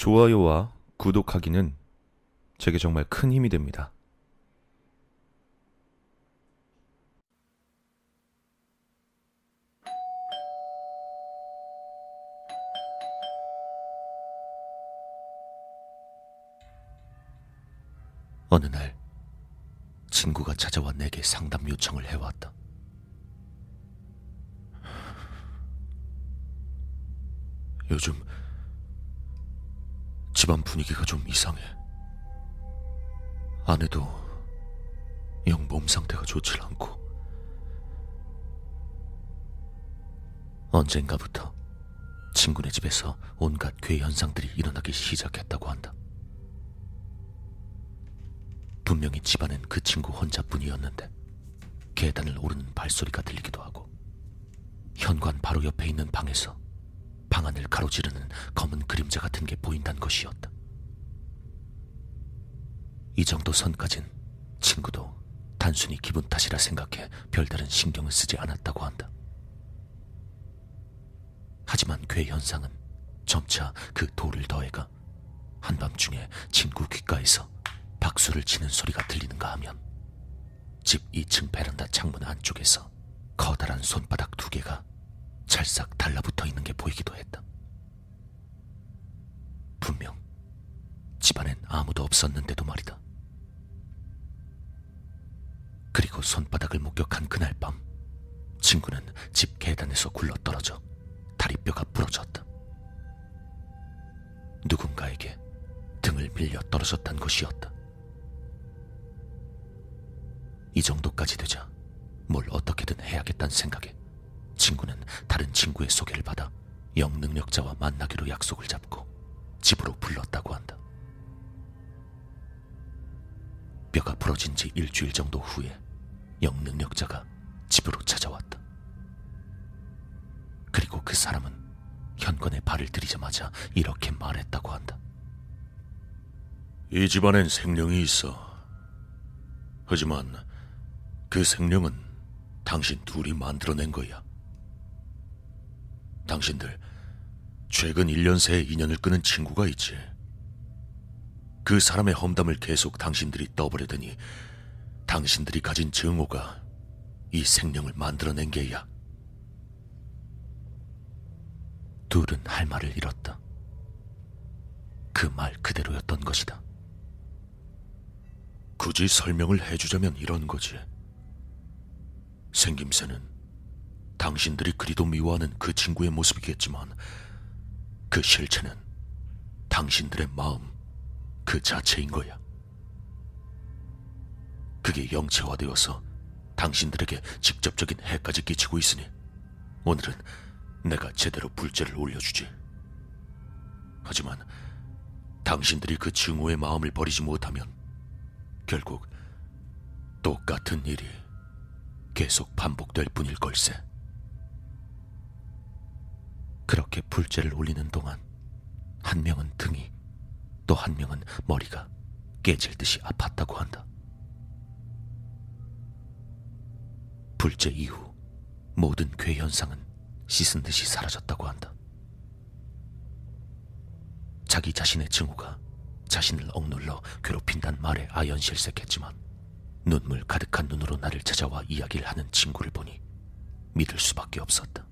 좋아요와 구독하기는 제게 정말 큰 힘이 됩니다. 어느 날 친구가 찾아와 내게 상담 요청을 해왔다. 요즘 집안 분위기가 좀 이상해. 아내도 영 몸 상태가 좋질 않고 언젠가부터 친구네 집에서 온갖 괴 현상들이 일어나기 시작했다고 한다. 분명히 집안엔 그 친구 혼자뿐이었는데 계단을 오르는 발소리가 들리기도 하고 현관 바로 옆에 있는 방에서 방안을 가로지르는 검은 그림자 같은 게 보인다는 것이었다. 이 정도 선까진 친구도 단순히 기분 탓이라 생각해 별다른 신경을 쓰지 않았다고 한다. 하지만 괴 현상은 점차 그 돌을 더해가 한밤중에 친구 귓가에서 박수를 치는 소리가 들리는가 하면 집 2층 베란다 창문 안쪽에서 커다란 손바닥 두 개가 찰싹 달라붙어 있는 게 보이기도 했다. 분명 집안엔 아무도 없었는데도 말이다. 그리고 손바닥을 목격한 그날 밤 친구는 집 계단에서 굴러 떨어져 다리뼈가 부러졌다. 누군가에게 등을 밀려 떨어졌단 것이었다. 이 정도까지 되자 뭘 어떻게든 해야겠다는 생각에 다른 친구의 소개를 받아 영능력자와 만나기로 약속을 잡고 집으로 불렀다고 한다. 뼈가 부러진 지 일주일 정도 후에 영능력자가 집으로 찾아왔다. 그리고 그 사람은 현관에 발을 들이자마자 이렇게 말했다고 한다. 이 집안엔 생명이 있어. 하지만 그 생명은 당신 둘이 만들어낸 거야. 당신들 최근 1년 새에 인연을 끄는 친구가 있지. 그 사람의 험담을 계속 당신들이 떠버리더니 당신들이 가진 증오가 이 생명을 만들어낸 게야. 둘은 할 말을 잃었다. 그 말 그대로였던 것이다. 굳이 설명을 해주자면 이런 거지. 생김새는 당신들이 그리도 미워하는 그 친구의 모습이겠지만 그 실체는 당신들의 마음 그 자체인 거야. 그게 영체화되어서 당신들에게 직접적인 해까지 끼치고 있으니 오늘은 내가 제대로 불제를 올려주지. 하지만 당신들이 그 증오의 마음을 버리지 못하면 결국 똑같은 일이 계속 반복될 뿐일 걸세. 그렇게 불제를 올리는 동안 한 명은 등이 또 한 명은 머리가 깨질 듯이 아팠다고 한다. 불제 이후 모든 괴 현상은 씻은 듯이 사라졌다고 한다. 자기 자신의 증오가 자신을 억눌러 괴롭힌단 말에 아연실색했지만 눈물 가득한 눈으로 나를 찾아와 이야기를 하는 친구를 보니 믿을 수밖에 없었다.